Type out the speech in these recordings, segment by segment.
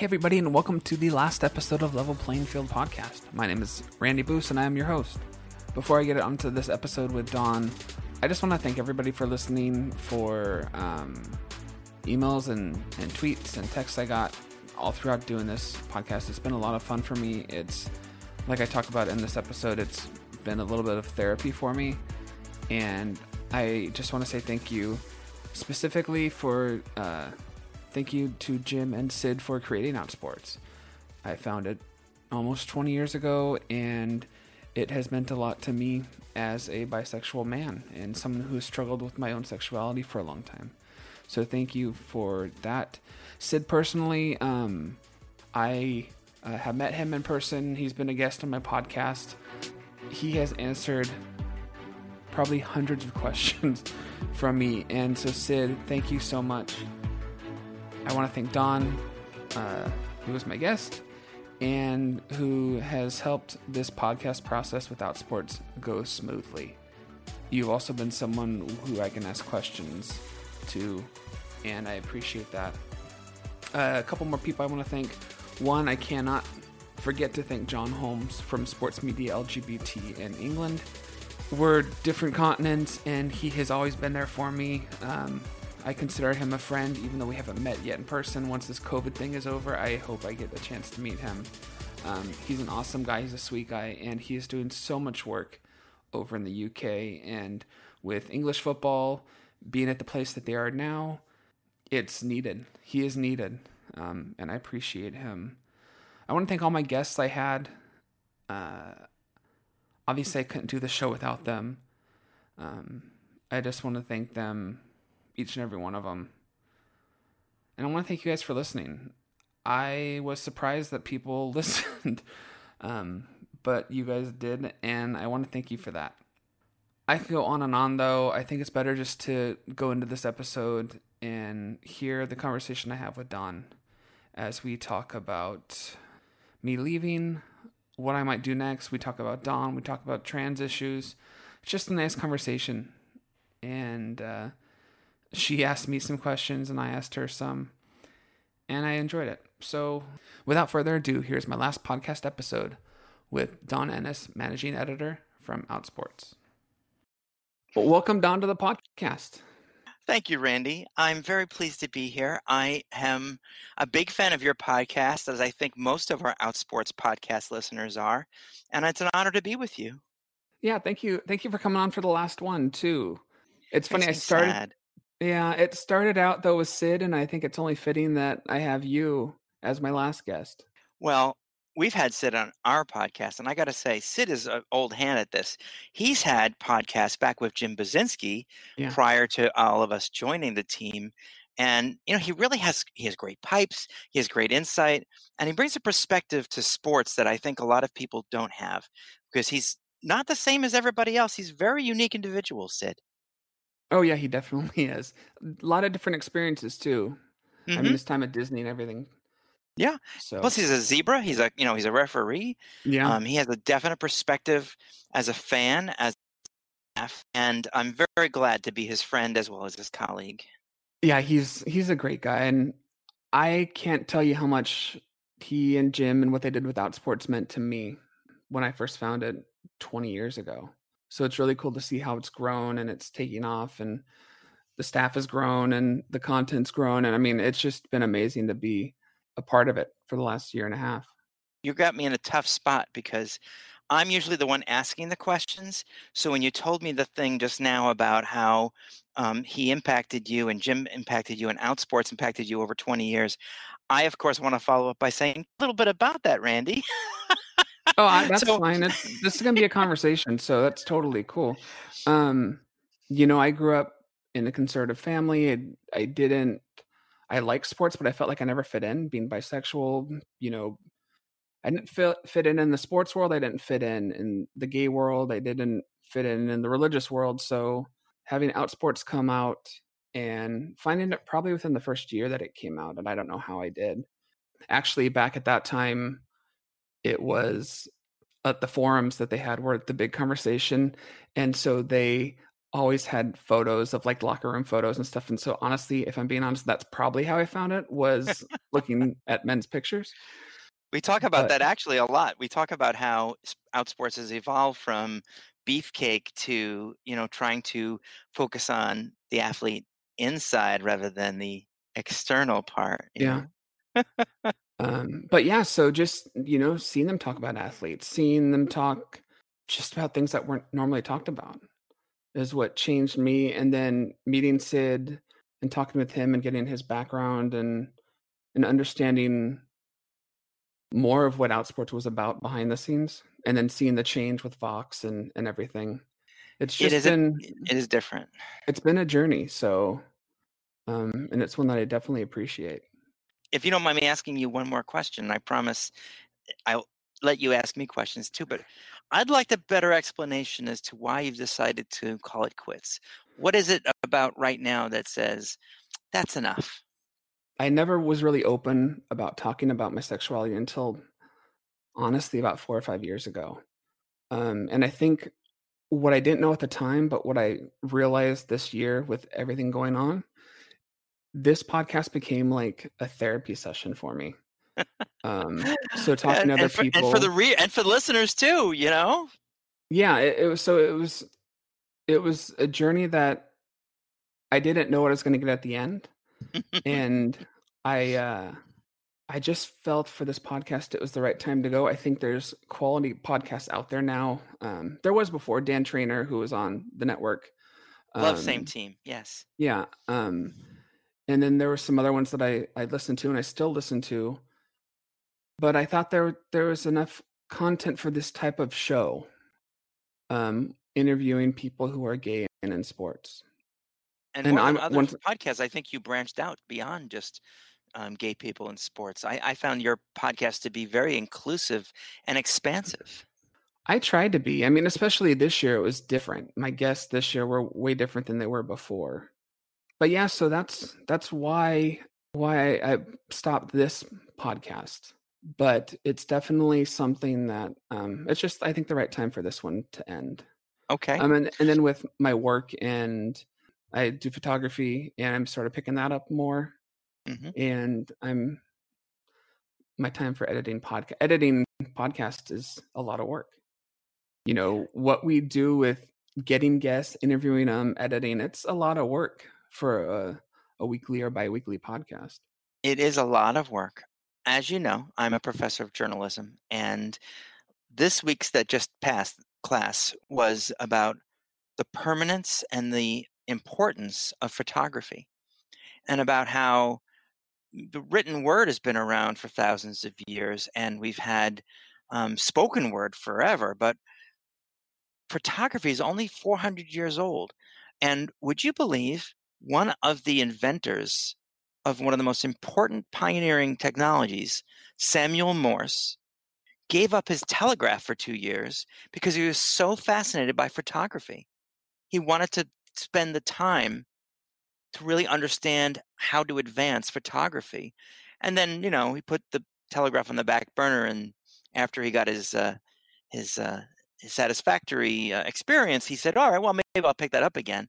Hey, everybody, and welcome to the last episode of Level Playing Field podcast. My name is Randy Boos, and I am your host. Before I get onto this episode with Dawn, I just want to thank everybody for listening, for um, emails and, and tweets and texts I got all throughout doing this podcast. It's been a lot of fun for me. It's like I talk about in this episode, it's been a little bit of therapy for me. And I just want to say thank you specifically for uh, thank you to Jim and Sid for creating Outsports. I found it almost 20 years ago, and it has meant a lot to me as a bisexual man and someone who has struggled with my own sexuality for a long time. So thank you for that. Sid, personally, um, I uh, have met him in person. He's been a guest on my podcast. He has answered probably hundreds of questions from me. And so, Sid, thank you so much. I want to thank Dawn, uh, who was my guest, and who has helped this podcast process with Outsports go smoothly. You've also been someone who I can ask questions to, and I appreciate that. Uh, a couple more people I want to thank. One, I cannot forget to thank Jon Holmes from Sports Media LGBT in England. We're different continents, and he has always been there for me. Um, I consider him a friend, even though we haven't met yet in person. Once this COVID thing is over, I hope I get a chance to meet him. Um, he's an awesome guy, he's a sweet guy, and he is doing so much work over in the UK. And with English football being at the place that they are now, it's needed. He is needed, um, and I appreciate him. I want to thank all my guests I had. Uh, obviously, I couldn't do the show without them. Um, I just want to thank them each and every one of them. And I want to thank you guys for listening. I was surprised that people listened, um, but you guys did, and I want to thank you for that. I could go on and on, though. I think it's better just to go into this episode and hear the conversation I have with Dawn as we talk about me leaving, what I might do next. We talk about Dawn, we talk about trans issues. It's just a nice conversation. And, uh, she asked me some questions and I asked her some, and I enjoyed it. So, without further ado, here's my last podcast episode with Dawn Ennis, managing editor from Outsports. Well, welcome, Dawn, to the podcast. Thank you, Randy. I'm very pleased to be here. I am a big fan of your podcast, as I think most of our Outsports podcast listeners are, and it's an honor to be with you. Yeah, thank you. Thank you for coming on for the last one too. It's funny. I started. Sad. Yeah, it started out though with Sid, and I think it's only fitting that I have you as my last guest. Well, we've had Sid on our podcast, and I got to say, Sid is an old hand at this. He's had podcasts back with Jim Buzinski yeah. prior to all of us joining the team, and you know he really has he has great pipes, he has great insight, and he brings a perspective to sports that I think a lot of people don't have because he's not the same as everybody else. He's a very unique individual, Sid. Oh yeah, he definitely is. A lot of different experiences too. I mean, Mm-hmm. this time at Disney and everything. Yeah. Plus, he's a zebra. He's a you know he's a referee. yeah, Um, he has a definite perspective as a fan, as staff, and I'm very glad to be his friend as well as his colleague. yeah, he's he's a great guy, and I can't tell you how much he and Jim and what they did with Outsports meant to me when I first found it 20 years ago. So it's really cool to see how it's grown and it's taking off, and the staff has grown and the content's grown, and I mean, it's just been amazing to be a part of it for the last year and a half. You got me in a tough spot because I'm usually the one asking the questions. So when you told me the thing just now about how um, he impacted you and Jim impacted you and Outsports impacted you over 20 years, I of course want to follow up by saying a little bit about that, Randy. Oh, I, that's so fine. It's, this is gonna be a conversation, so that's totally cool. Um, you know, I grew up in a conservative family. I, I didn't. I like sports, but I felt like I never fit in. Being bisexual, you know, I didn't fit fit in in the sports world. I didn't fit in in the gay world. I didn't fit in in the religious world. So having Outsports come out and finding it probably within the first year that it came out, and I don't know how I did. Actually, back at that time, it was at the forums that they had were the big conversation, and so they always had photos of like locker room photos and stuff. And so honestly, if I'm being honest, that's probably how I found it was looking at men's pictures. We talk about but, that actually a lot. We talk about how Outsports has evolved from beefcake to, you know, trying to focus on the athlete inside rather than the external part. yeah. um, but yeah, so just, you know, seeing them talk about athletes, seeing them talk just about things that weren't normally talked about is what changed me. And then meeting Sid and talking with him and getting his background and and understanding more of what Outsports was about behind the scenes, and then seeing the change with Vox and and everything. It's just it is been a, it is different. It's been a journey, so um, and it's one that I definitely appreciate. If you don't mind me asking you one more question, I promise I'll let you ask me questions too. But I'd like a better explanation as to why you've decided to call it quits. What is it about right now that says that's enough? I never was really open about talking about my sexuality until honestly about four or five years ago. Um, and I think what I didn't know at the time, but what I realized this year with everything going on, this podcast became like a therapy session for me. Um, so talking to other and for, people, and for the re- and for the listeners too, you know. Yeah, it, it was so it was it was a journey that I didn't know what I was going to get at the end, and I uh, I just felt for this podcast it was the right time to go. I think there's quality podcasts out there now. Um, there was before Dan Trainer who was on the network. Um, Love same team, yes. Yeah, um, and then there were some other ones that I I listened to and I still listen to, but I thought there there was enough content for this type of show, um, interviewing people who are gay and in sports. And, and I'm other one, podcasts. I think you branched out beyond just um, gay people in sports. I, I found your podcast to be very inclusive and expansive. I tried to be. I mean, especially this year, it was different. My guests this year were way different than they were before. But yeah, so that's that's why why I, stopped this podcast. But it's definitely something that um, it's just I think the right time for this one to end. Okay. Um, and and then with my work and I do photography and I'm sort of picking that up more mm-hmm. and I'm my time for editing podcast editing podcast is a lot of work. You know what we do with getting guests, interviewing them, editing. It's a lot of work for a, a weekly or biweekly podcast. It is a lot of work. As you know, I'm a professor of journalism, and this week's that just passed class was about the permanence and the importance of photography and about how the written word has been around for thousands of years and we've had um, spoken word forever, but photography is only 400 years old. And would you believe one of the inventors of one of the most important pioneering technologies, Samuel Morse, gave up his telegraph for two years because he was so fascinated by photography. He wanted to spend the time to really understand how to advance photography. And then, you know, he put the telegraph on the back burner, and after he got his uh, his, uh, his satisfactory uh, experience, he said, "All right, well, maybe I'll pick that up again."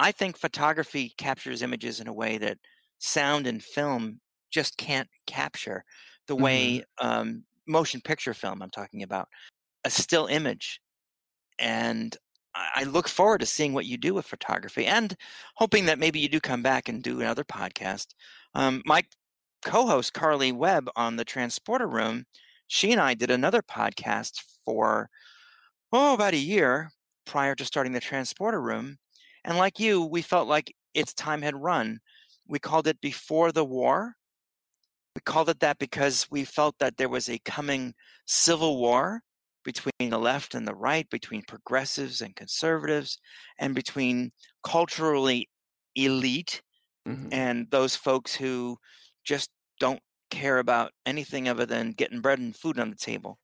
I think photography captures images in a way that sound and film just can't capture. The mm-hmm. way um, motion picture film, I'm talking about, a still image, and I look forward to seeing what you do with photography and hoping that maybe you do come back and do another podcast. Um, my co host, Carly Webb, on the Transporter Room, she and I did another podcast for, oh, about a year prior to starting the Transporter Room. And like you, we felt like its time had run. We called it Before the War. We called it that because we felt that there was a coming civil war between the left and the right, between progressives and conservatives, and between culturally elite mm-hmm. and those folks who just don't care about anything other than getting bread and food on the table.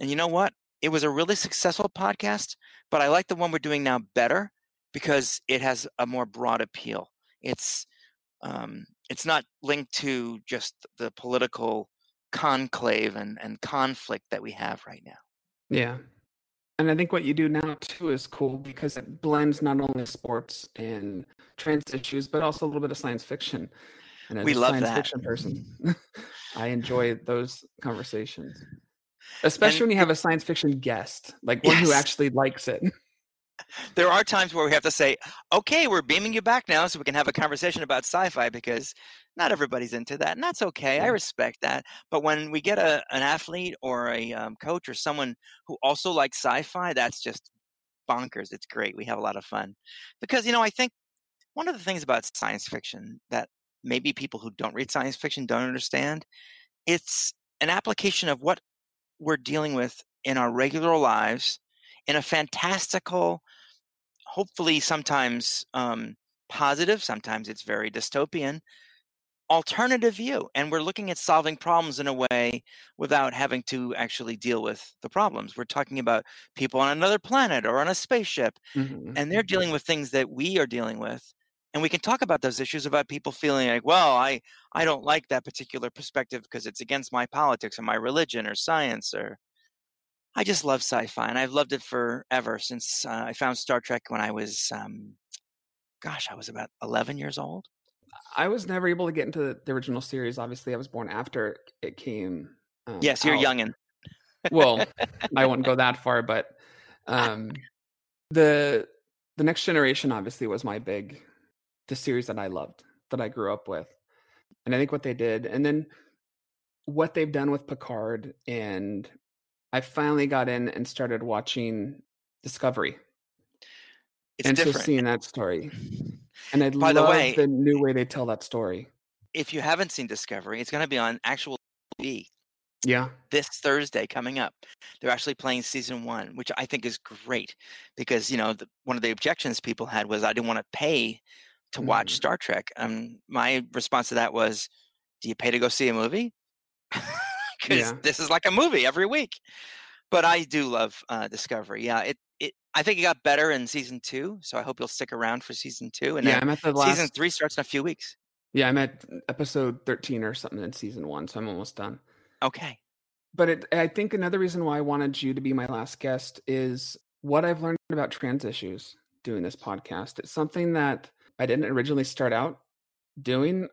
And you know what? It was a really successful podcast, but I like the one we're doing now better because it has a more broad appeal. It's um, it's not linked to just the political conclave and, and conflict that we have right now. Yeah. And I think what you do now too is cool because it blends not only sports and trans issues, but also a little bit of science fiction. And as we a love science that. fiction person, I enjoy those conversations. Especially and when you have a science fiction guest, like one yes. who actually likes it. There are times where we have to say, okay, we're beaming you back now so we can have a conversation about sci fi because not everybody's into that. And that's okay. I respect that. But when we get a, an athlete or a um, coach or someone who also likes sci fi, that's just bonkers. It's great. We have a lot of fun. Because, you know, I think one of the things about science fiction that maybe people who don't read science fiction don't understand it's an application of what we're dealing with in our regular lives in a fantastical, hopefully sometimes um, positive, sometimes it's very dystopian, alternative view. And we're looking at solving problems in a way without having to actually deal with the problems. We're talking about people on another planet or on a spaceship, mm-hmm. and they're dealing with things that we are dealing with. And we can talk about those issues about people feeling like, well, I, I don't like that particular perspective because it's against my politics or my religion or science or I just love sci-fi, and I've loved it forever since uh, I found Star Trek when I was, um, gosh, I was about eleven years old. I was never able to get into the original series. Obviously, I was born after it came. Um, yes, you're out. youngin. well, I won't go that far, but um, the the next generation obviously was my big the series that I loved that I grew up with, and I think what they did, and then what they've done with Picard and I finally got in and started watching Discovery. It's and different. so seeing that story. And I By love the, way, the new way they tell that story. If you haven't seen Discovery, it's going to be on actual TV. Yeah. This Thursday coming up. They're actually playing season one, which I think is great because, you know, the, one of the objections people had was I didn't want to pay to watch mm. Star Trek. Um, my response to that was, do you pay to go see a movie? because yeah. this is like a movie every week. But I do love uh, Discovery. Yeah, it it I think it got better in season two, so I hope you'll stick around for season two. And yeah, I'm at the last... season three starts in a few weeks. Yeah, I'm at episode thirteen or something in season one, so I'm almost done. Okay. But it, I think another reason why I wanted you to be my last guest is what I've learned about trans issues doing this podcast. It's something that I didn't originally start out doing.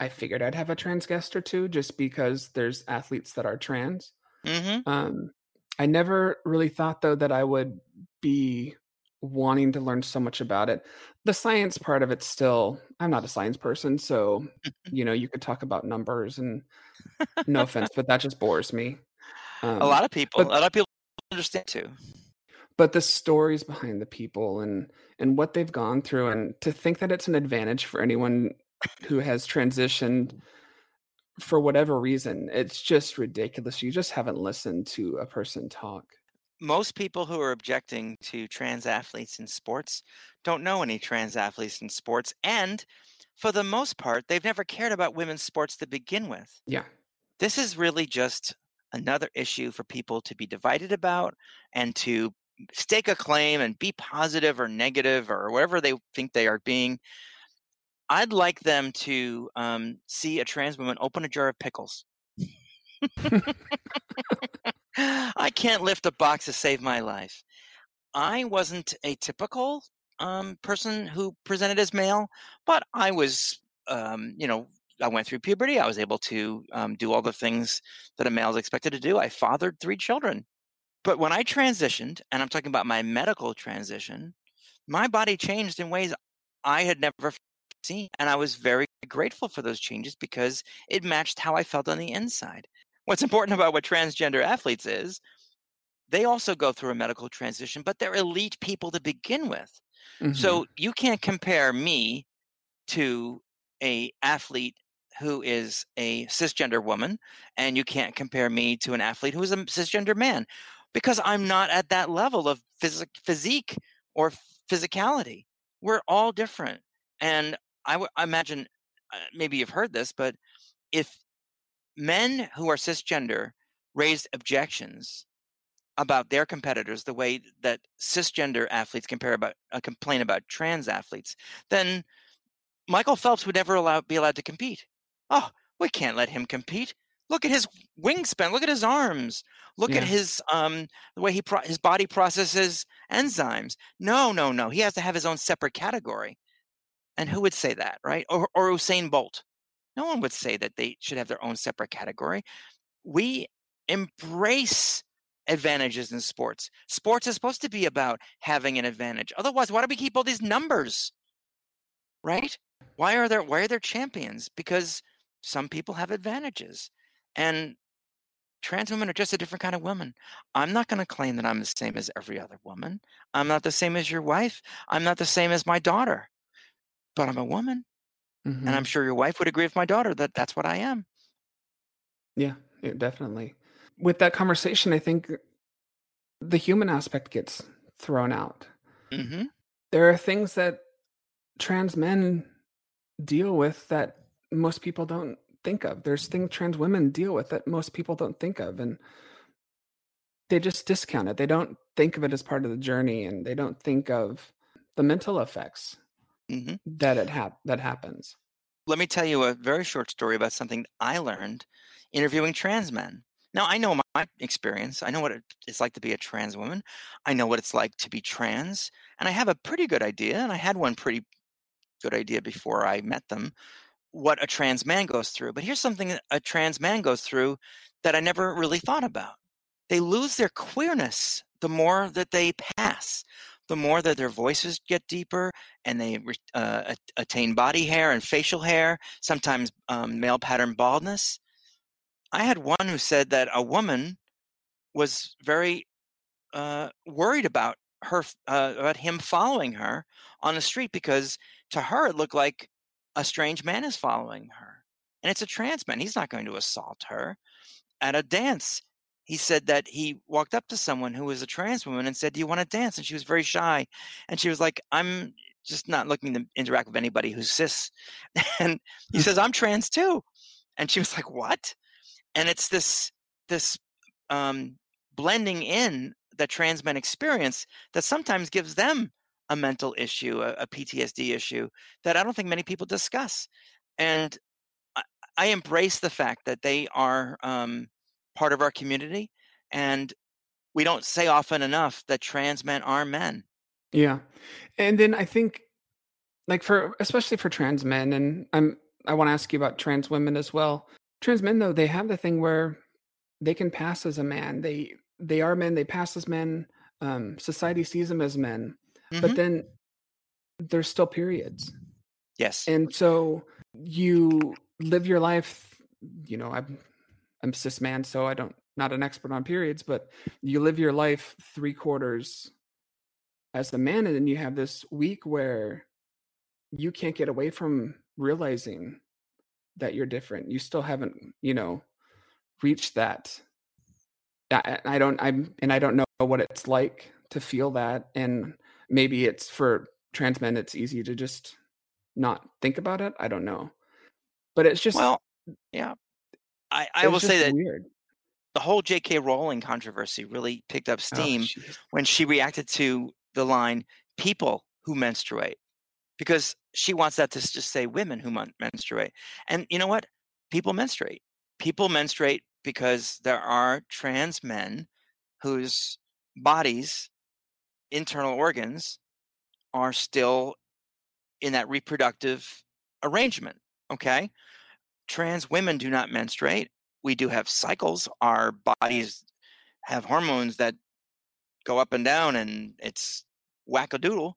I figured I'd have a trans guest or two just because there's athletes that are trans. Mm-hmm. Um, I never really thought though that I would be wanting to learn so much about it. The science part of it still, I'm not a science person, so you know, you could talk about numbers and no offense, but that just bores me. Um, a lot of people, but, a lot of people understand too. But the stories behind the people and and what they've gone through, and to think that it's an advantage for anyone who has transitioned for whatever reason. It's just ridiculous. You just haven't listened to a person talk. Most people who are objecting to trans athletes in sports don't know any trans athletes in sports. And for the most part, they've never cared about women's sports to begin with. Yeah. This is really just another issue for people to be divided about and to stake a claim and be positive or negative or whatever they think they are being I'd like them to um, see a trans woman open a jar of pickles. I can't lift a box to save my life. I wasn't a typical um, person who presented as male, but I was, um, you know, I went through puberty. I was able to um, do all the things that a male is expected to do. I fathered three children. But when I transitioned, and I'm talking about my medical transition, my body changed in ways I had never seen. And I was very grateful for those changes because it matched how I felt on the inside. What's important about what transgender athletes is they also go through a medical transition, but they're elite people to begin with. Mm-hmm. So you can't compare me to a athlete who is a cisgender woman, and you can't compare me to an athlete who is a cisgender man because I'm not at that level of phys- physique or physicality. We're all different. And I, w- I imagine uh, maybe you've heard this, but if men who are cisgender raised objections about their competitors the way that cisgender athletes compare about uh, complain about trans athletes, then Michael Phelps would never allow, be allowed to compete. Oh, we can't let him compete. Look at his wingspan. Look at his arms. Look yeah. at his um the way he pro- his body processes enzymes. No, no, no. He has to have his own separate category. And who would say that, right? Or, or Usain Bolt. No one would say that they should have their own separate category. We embrace advantages in sports. Sports is supposed to be about having an advantage. Otherwise, why do we keep all these numbers? Right? Why are there why are there champions? Because some people have advantages. And trans women are just a different kind of woman. I'm not going to claim that I'm the same as every other woman. I'm not the same as your wife. I'm not the same as my daughter. But I'm a woman. Mm-hmm. And I'm sure your wife would agree with my daughter that that's what I am. Yeah, yeah, definitely. With that conversation, I think the human aspect gets thrown out. Mm-hmm. There are things that trans men deal with that most people don't think of. There's things trans women deal with that most people don't think of. And they just discount it. They don't think of it as part of the journey and they don't think of the mental effects mm-hmm. that it hap- that happens. Let me tell you a very short story about something I learned interviewing trans men. Now I know my experience. I know what it's like to be a trans woman. I know what it's like to be trans, and I have a pretty good idea. And I had one pretty good idea before I met them what a trans man goes through. But here's something a trans man goes through that I never really thought about. They lose their queerness the more that they pass the more that their voices get deeper and they uh, attain body hair and facial hair, sometimes um, male pattern baldness. I had one who said that a woman was very uh, worried about her uh, about him following her on the street because to her it looked like a strange man is following her and it's a trans man he's not going to assault her at a dance he said that he walked up to someone who was a trans woman and said, Do you want to dance? And she was very shy. And she was like, I'm just not looking to interact with anybody who's cis. And he says, I'm trans too. And she was like, What? And it's this this um, blending in that trans men experience that sometimes gives them a mental issue, a, a PTSD issue that I don't think many people discuss. And I, I embrace the fact that they are um, part of our community. And we don't say often enough that trans men are men. Yeah. And then I think like for especially for trans men and I'm I want to ask you about trans women as well. Trans men though, they have the thing where they can pass as a man. They they are men, they pass as men. Um society sees them as men. Mm-hmm. But then there's still periods. Yes. And so you live your life, you know, I'm I'm cis man, so I don't not an expert on periods, but you live your life three quarters as the man, and then you have this week where you can't get away from realizing that you're different. You still haven't, you know, reached that. I, I don't I'm and I don't know what it's like to feel that. And maybe it's for trans men it's easy to just not think about it. I don't know. But it's just well, yeah. I, I will say that weird. the whole J.K. Rowling controversy really picked up oh, steam oh, when she reacted to the line "people who menstruate," because she wants that to just say women who menstruate. And you know what? People menstruate. People menstruate because there are trans men whose bodies, internal organs, are still in that reproductive arrangement. Okay trans women do not menstruate. We do have cycles. Our bodies have hormones that go up and down, and it's wackadoodle,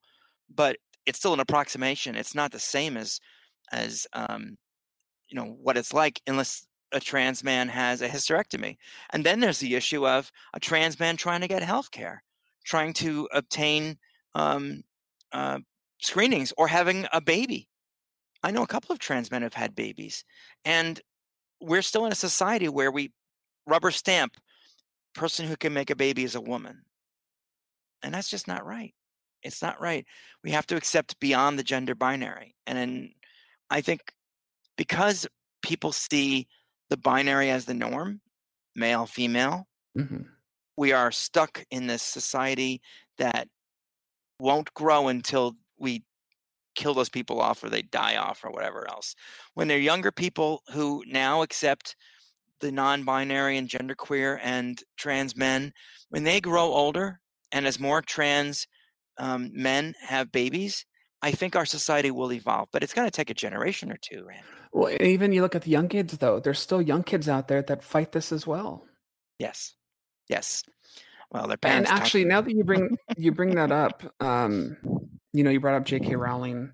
but it's still an approximation. It's not the same as as um, you know what it's like unless a trans man has a hysterectomy. And then there's the issue of a trans man trying to get health care, trying to obtain um, uh, screenings or having a baby. I know a couple of trans men have had babies, and we're still in a society where we rubber stamp person who can make a baby is a woman. And that's just not right. It's not right. We have to accept beyond the gender binary. And then I think because people see the binary as the norm, male, female, mm-hmm. we are stuck in this society that won't grow until we kill those people off or they die off or whatever else. When they're younger people who now accept the non-binary and genderqueer and trans men when they grow older and as more trans um, men have babies i think our society will evolve but it's going to take a generation or two Randy. well even you look at the young kids though there's still young kids out there that fight this as well yes yes well their and actually now that you bring you bring that up um you know you brought up jk rowling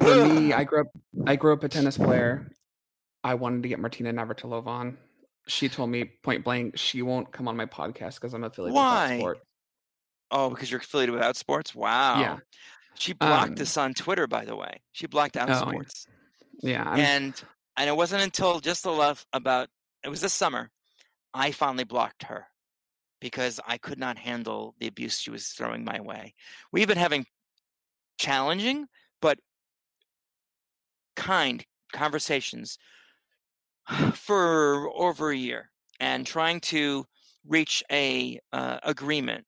for me i grew up i grew up a tennis player I wanted to get Martina Navratilova on. She told me point blank she won't come on my podcast because I'm affiliated Why? with Sport. Oh, because you're affiliated with Outsports? Wow. Yeah. She blocked um, us on Twitter, by the way. She blocked Outsports. Oh, yeah. I'm... And and it wasn't until just the love about it was this summer I finally blocked her because I could not handle the abuse she was throwing my way. We've been having challenging but kind conversations for over a year and trying to reach a uh, agreement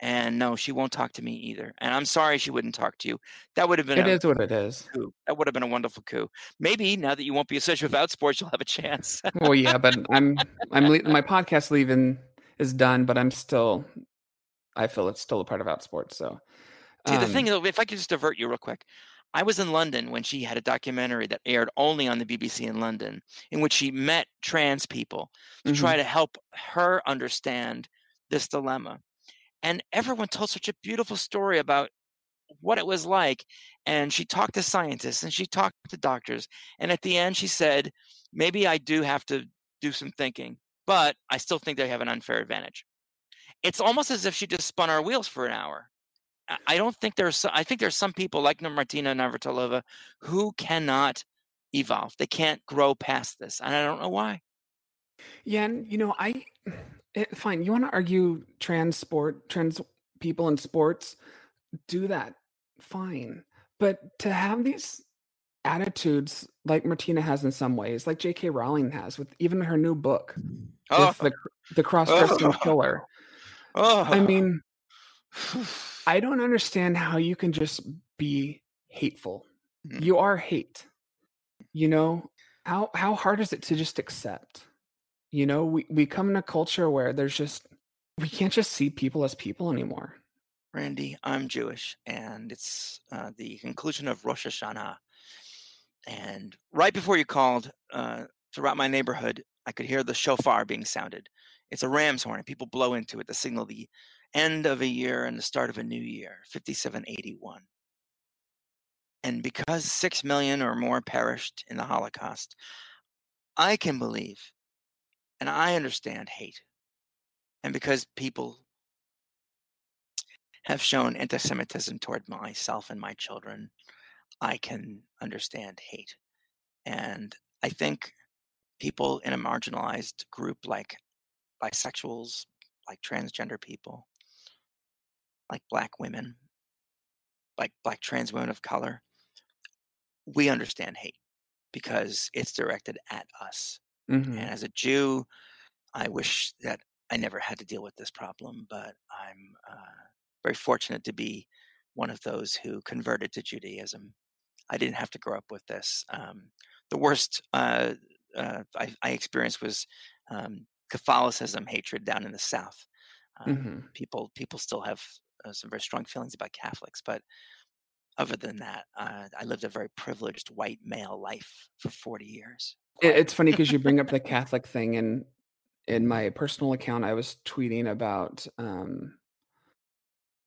and no she won't talk to me either and i'm sorry she wouldn't talk to you that would have been It is what it is coup. that would have been a wonderful coup maybe now that you won't be a associated with outsports you'll have a chance well yeah but i'm i'm my podcast leaving is done but i'm still i feel it's still a part of outsports so See, the thing um if I could just divert you real quick, I was in London when she had a documentary that aired only on the BBC in London, in which she met trans people to mm-hmm. try to help her understand this dilemma. And everyone told such a beautiful story about what it was like. And she talked to scientists and she talked to doctors. And at the end, she said, maybe I do have to do some thinking, but I still think they have an unfair advantage. It's almost as if she just spun our wheels for an hour. I don't think there's. I think there's some people like Martina Navratilova who cannot evolve. They can't grow past this, and I don't know why. Yeah, and you know, I it, eh, fine. You want to argue trans sport, trans people in sports, do that, fine. But to have these attitudes like Martina has in some ways, like J.K. Rowling has with even her new book, oh. the the cross dressing oh. killer. Oh. I mean. I don't understand how you can just be hateful. Mm. You are hate. You know, how how hard is it to just accept? You know, we, we come in a culture where there's just we can't just see people as people anymore. Randy, I'm Jewish, and it's uh, the conclusion of Rosh Hashanah. And right before you called, uh, throughout my neighborhood, I could hear the shofar being sounded. It's a ram's horn, and people blow into it to signal the end of a year and the start of a new year, 5781. And because 6 million or more perished in the Holocaust, I can believe and I understand hate. And because people have shown anti Semitism toward myself and my children, I can understand hate. And I think people in a marginalized group like bisexuals, like transgender people, like black women, like black trans women of color, we understand hate because it's directed at us. Mm-hmm. And as a Jew, I wish that I never had to deal with this problem, but I'm uh, very fortunate to be one of those who converted to Judaism. I didn't have to grow up with this. Um, the worst uh, uh, I, I, experienced was um, Catholicism hatred down in the South. Um, mm-hmm. People people still have uh, some very strong feelings about Catholics, but other than that, uh, I lived a very privileged white male life for 40 years. It's funny because you bring up the Catholic thing, and in my personal account, I was tweeting about, um,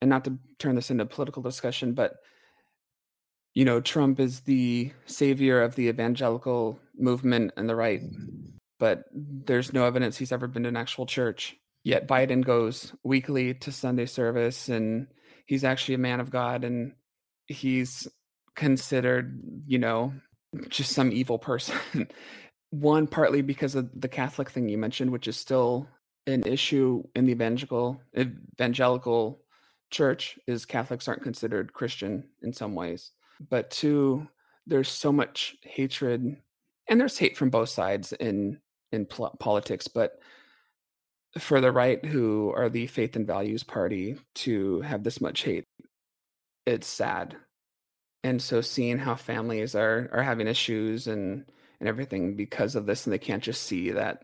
and not to turn this into a political discussion, but you know, Trump is the savior of the evangelical movement and the right, but there's no evidence he's ever been to an actual church. Yet Biden goes weekly to Sunday service and he's actually a man of God and he's considered, you know, just some evil person. One, partly because of the Catholic thing you mentioned, which is still an issue in the evangelical evangelical church, is Catholics aren't considered Christian in some ways. But two, there's so much hatred, and there's hate from both sides in in pl- politics, but for the right who are the faith and values party to have this much hate it's sad. And so seeing how families are are having issues and and everything because of this and they can't just see that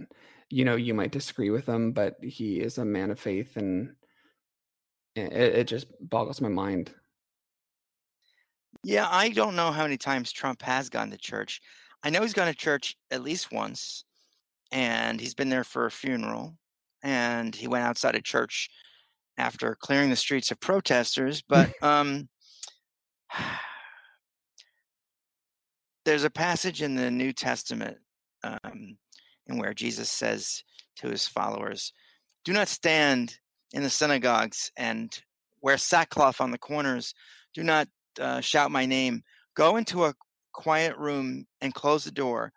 you know you might disagree with him but he is a man of faith and it, it just boggles my mind yeah i don't know how many times trump has gone to church i know he's gone to church at least once and he's been there for a funeral and he went outside of church after clearing the streets of protesters but um there's a passage in the New Testament um, in where Jesus says to his followers, "Do not stand in the synagogues and wear sackcloth on the corners. Do not uh, shout my name. Go into a quiet room and close the door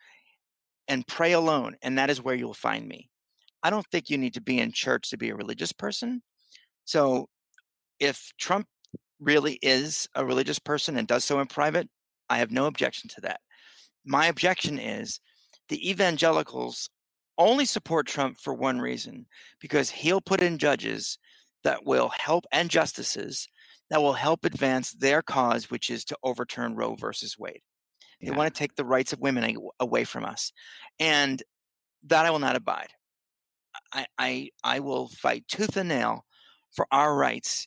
and pray alone, and that is where you'll find me." I don't think you need to be in church to be a religious person. So, if Trump really is a religious person and does so in private, I have no objection to that. My objection is the evangelicals only support Trump for one reason because he'll put in judges that will help and justices that will help advance their cause, which is to overturn Roe versus Wade. They yeah. want to take the rights of women away from us. And that I will not abide. I, I, I will fight tooth and nail for our rights.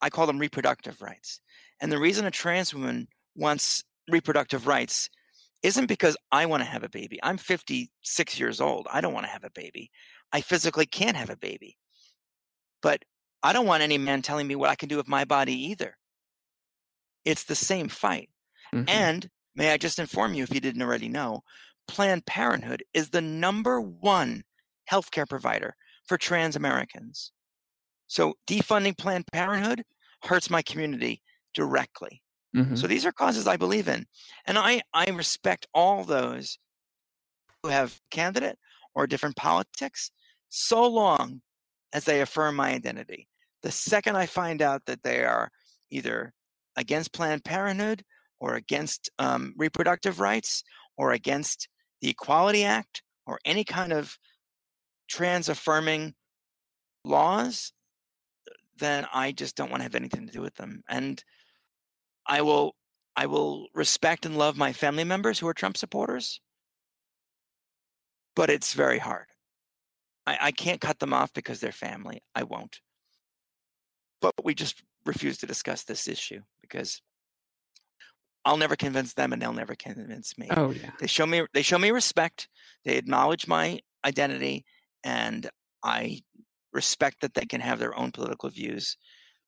I call them reproductive rights. And the reason a trans woman wants reproductive rights isn't because I want to have a baby. I'm 56 years old. I don't want to have a baby. I physically can't have a baby. But I don't want any man telling me what I can do with my body either. It's the same fight. Mm-hmm. And may I just inform you, if you didn't already know, Planned Parenthood is the number one healthcare provider for trans Americans. So defunding Planned Parenthood hurts my community directly. Mm-hmm. So these are causes I believe in. And I, I respect all those who have candidate or different politics so long as they affirm my identity. The second I find out that they are either against Planned Parenthood or against um, reproductive rights or against the Equality Act or any kind of trans affirming laws, then I just don't want to have anything to do with them. And I will I will respect and love my family members who are Trump supporters, but it's very hard. I, I can't cut them off because they're family. I won't. But we just refuse to discuss this issue because I'll never convince them and they'll never convince me. Oh yeah. They show me they show me respect. They acknowledge my identity and I respect that they can have their own political views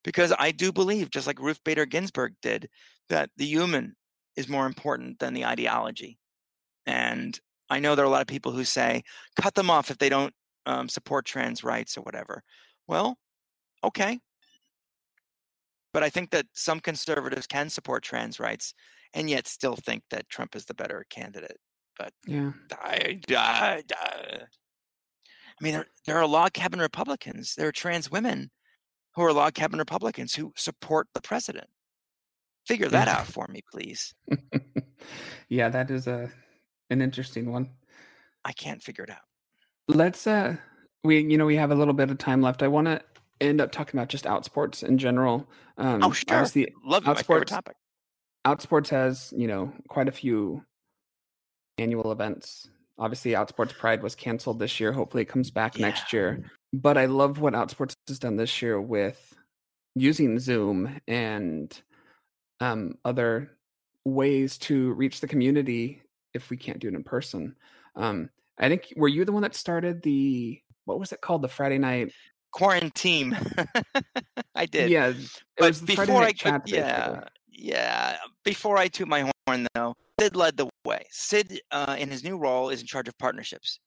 because I do believe, just like Ruth Bader Ginsburg did, that the human is more important than the ideology. And I know there are a lot of people who say, cut them off if they don't um, support trans rights or whatever. Well, okay. But I think that some conservatives can support trans rights and yet still think that Trump is the better candidate. But yeah, I, I, I, I mean, there, there are log cabin Republicans. There are trans women who are log cabin Republicans who support the president. Figure that out for me, please. yeah, that is a an interesting one. I can't figure it out. Let's uh we you know we have a little bit of time left. I want to end up talking about just outsports in general. Um oh, sure. Obviously, Love outsports, my favorite topic. Outsports has, you know, quite a few annual events. Obviously, Outsports Pride was canceled this year. Hopefully, it comes back yeah. next year but I love what Outsports has done this year with using Zoom and um, other ways to reach the community if we can't do it in person. Um, I think were you the one that started the what was it called the Friday night quarantine? I did. Yeah, but before I chat. Yeah, yeah. Before I toot my horn, though, Sid led the way. Sid, uh, in his new role, is in charge of partnerships.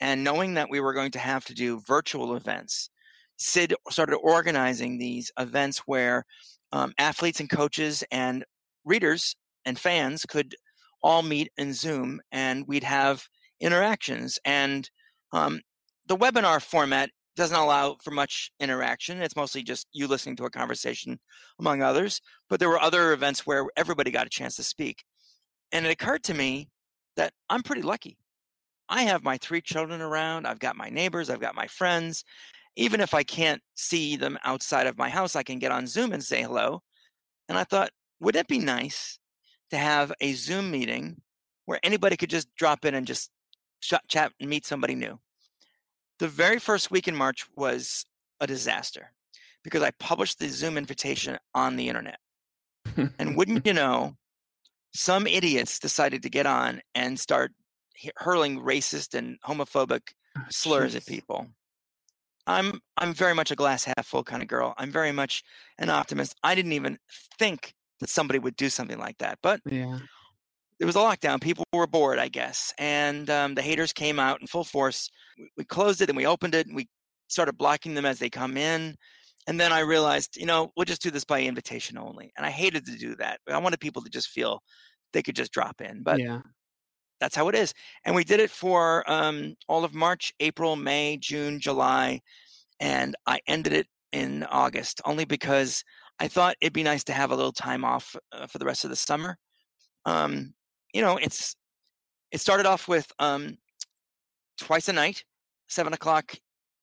And knowing that we were going to have to do virtual events, Sid started organizing these events where um, athletes and coaches and readers and fans could all meet in Zoom and we'd have interactions. And um, the webinar format doesn't allow for much interaction. It's mostly just you listening to a conversation among others. But there were other events where everybody got a chance to speak. And it occurred to me that I'm pretty lucky. I have my three children around. I've got my neighbors. I've got my friends. Even if I can't see them outside of my house, I can get on Zoom and say hello. And I thought, would it be nice to have a Zoom meeting where anybody could just drop in and just chat and meet somebody new. The very first week in March was a disaster because I published the Zoom invitation on the internet. and wouldn't you know, some idiots decided to get on and start hurling racist and homophobic oh, slurs at people. I'm I'm very much a glass half full kind of girl. I'm very much an optimist. I didn't even think that somebody would do something like that. But yeah, it was a lockdown. People were bored, I guess, and um, the haters came out in full force. We, we closed it and we opened it and we started blocking them as they come in. And then I realized, you know, we'll just do this by invitation only. And I hated to do that. I wanted people to just feel they could just drop in. But yeah. that's how it is. And we did it for um, all of March, April, May, June, July. And I ended it in August only because I thought it'd be nice to have a little time off uh, for the rest of the summer. Um, you know, it's it started off with um, twice a night, seven o'clock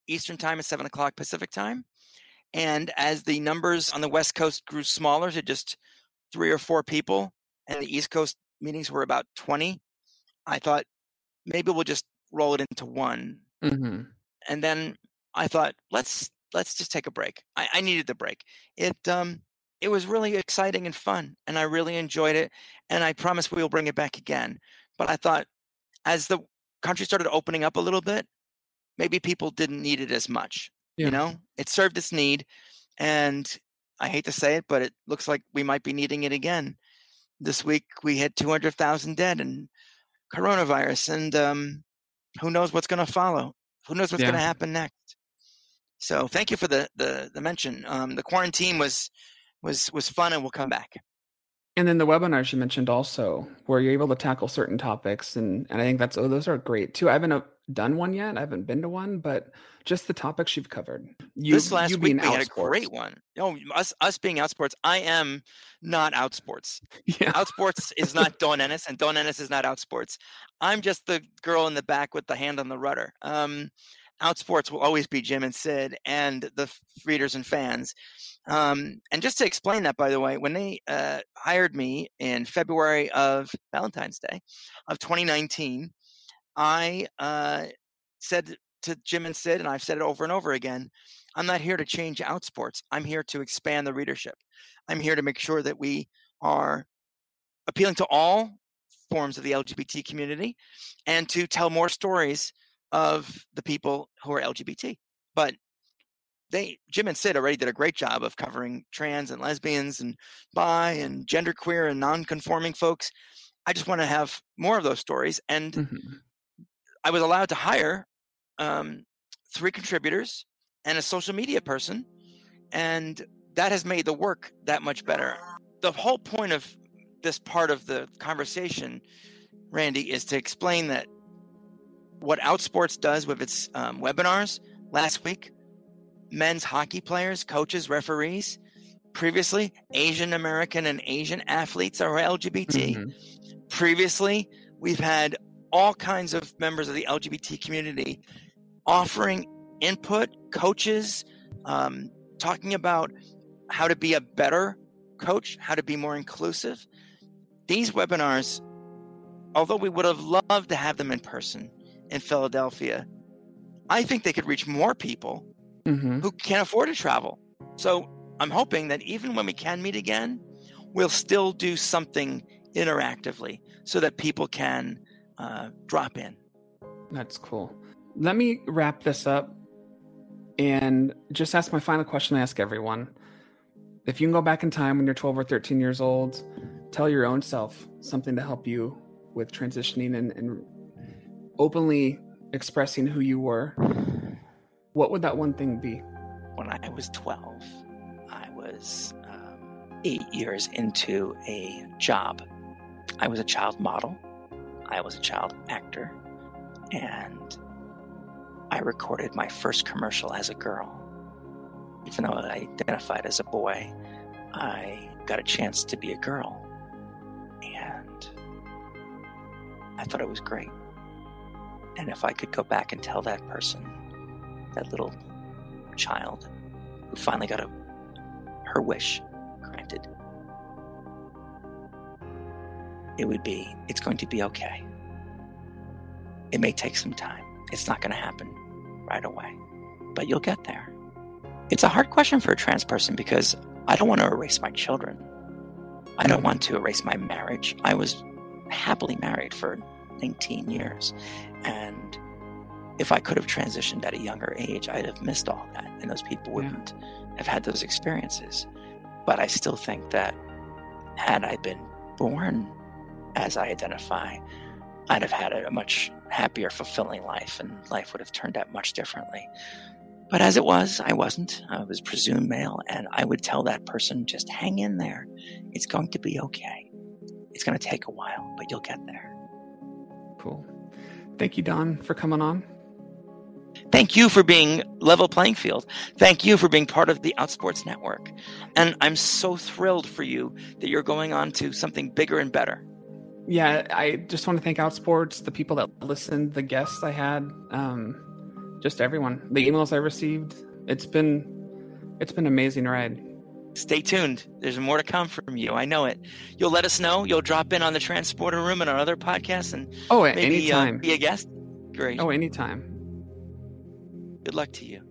Eastern time and seven o'clock Pacific time. And as the numbers on the West Coast grew smaller to just three or four people, and the East Coast meetings were about 20, I thought maybe we'll just roll it into one. Mm-hmm. And then I thought, let's let's just take a break. I, I needed the break. It um it was really exciting and fun, and I really enjoyed it. And I promise we will bring it back again. But I thought, as the country started opening up a little bit, maybe people didn't need it as much. Yeah. You know, it served its need, and I hate to say it, but it looks like we might be needing it again. This week we had 200,000 dead and coronavirus, and um, who knows what's going to follow? Who knows what's yeah. going to happen next? So thank you for the the, the mention. Um, the quarantine was was was fun, and we'll come back. And then the webinars you mentioned also, where you're able to tackle certain topics, and and I think that's oh those are great too. I haven't uh, done one yet. I haven't been to one, but just the topics you've covered. You, this last you week we had a great one. No, us us being outsports. I am not outsports. Yeah. Outsports is not Dawn Ennis, and Dawn Ennis is not outsports. I'm just the girl in the back with the hand on the rudder. Um, outsports will always be Jim and Cyd and the readers and fans. Um, and just to explain that, by the way, when they uh, hired me in February of Valentine's Day of 2019, I uh, said to Jim and Cyd, and I've said it over and over again, I'm not here to change outsports. I'm here to expand the readership. I'm here to make sure that we are appealing to all forms of the LGBT community and to tell more stories of the people who are LGBT. But they Jim and Cyd already did a great job of covering trans and lesbians and bi and genderqueer and non-conforming folks. I just want to have more of those stories, and mm-hmm. I was allowed to hire um, three contributors and a social media person, and that has made the work that much better. The whole point of this part of the conversation, Randy, is to explain that what Outsports does with its um, webinars last week, men's hockey players, coaches, referees, previously Asian American and Asian athletes are LGBT. Mm-hmm. Previously, we've had all kinds of members of the LGBT community offering input, coaches, um, talking about how to be a better coach, how to be more inclusive. These webinars, although we would have loved to have them in person, in Philadelphia, I think they could reach more people mm-hmm. who can't afford to travel. So I'm hoping that even when we can meet again, we'll still do something interactively so that people can uh, drop in. That's cool. Let me wrap this up and just ask my final question I ask everyone. If you can go back in time when you're 12 or 13 years old, tell your own self something to help you with transitioning and, and openly expressing who you were, what would that one thing be? When I was 12, I was um, eight years into a job. I was a child model, I was a child actor, and I recorded my first commercial as a girl. Even though I identified as a boy, I got a chance to be a girl. And I thought it was great. And if I could go back and tell that person, that little child who finally got a, her wish granted, it would be it's going to be okay. It may take some time. It's not going to happen right away, but you'll get there. It's a hard question for a trans person because I don't want to erase my children. I don't want to erase my marriage. I was happily married for 19 years. And if I could have transitioned at a younger age, I'd have missed all that. And those people wouldn't yeah. have had those experiences. But I still think that had I been born as I identify, I'd have had a much happier, fulfilling life, and life would have turned out much differently. But as it was, I wasn't. I was presumed male, and I would tell that person, just hang in there. It's going to be okay. It's going to take a while, but you'll get there. Cool. Thank you, Dawn, for coming on. Thank you for being level playing field. Thank you for being part of the Outsports Network. And I'm so thrilled for you that you're going on to something bigger and better. Yeah, I just want to thank Outsports, the people that listened, the guests I had. Um, just everyone. The emails I received. It's been it's been an amazing ride. Stay tuned. There's more to come from you. I know it. You'll let us know. You'll drop in on the transporter room and our other podcasts and oh, maybe anytime. Uh, be a guest. Great. Oh, anytime. Good luck to you.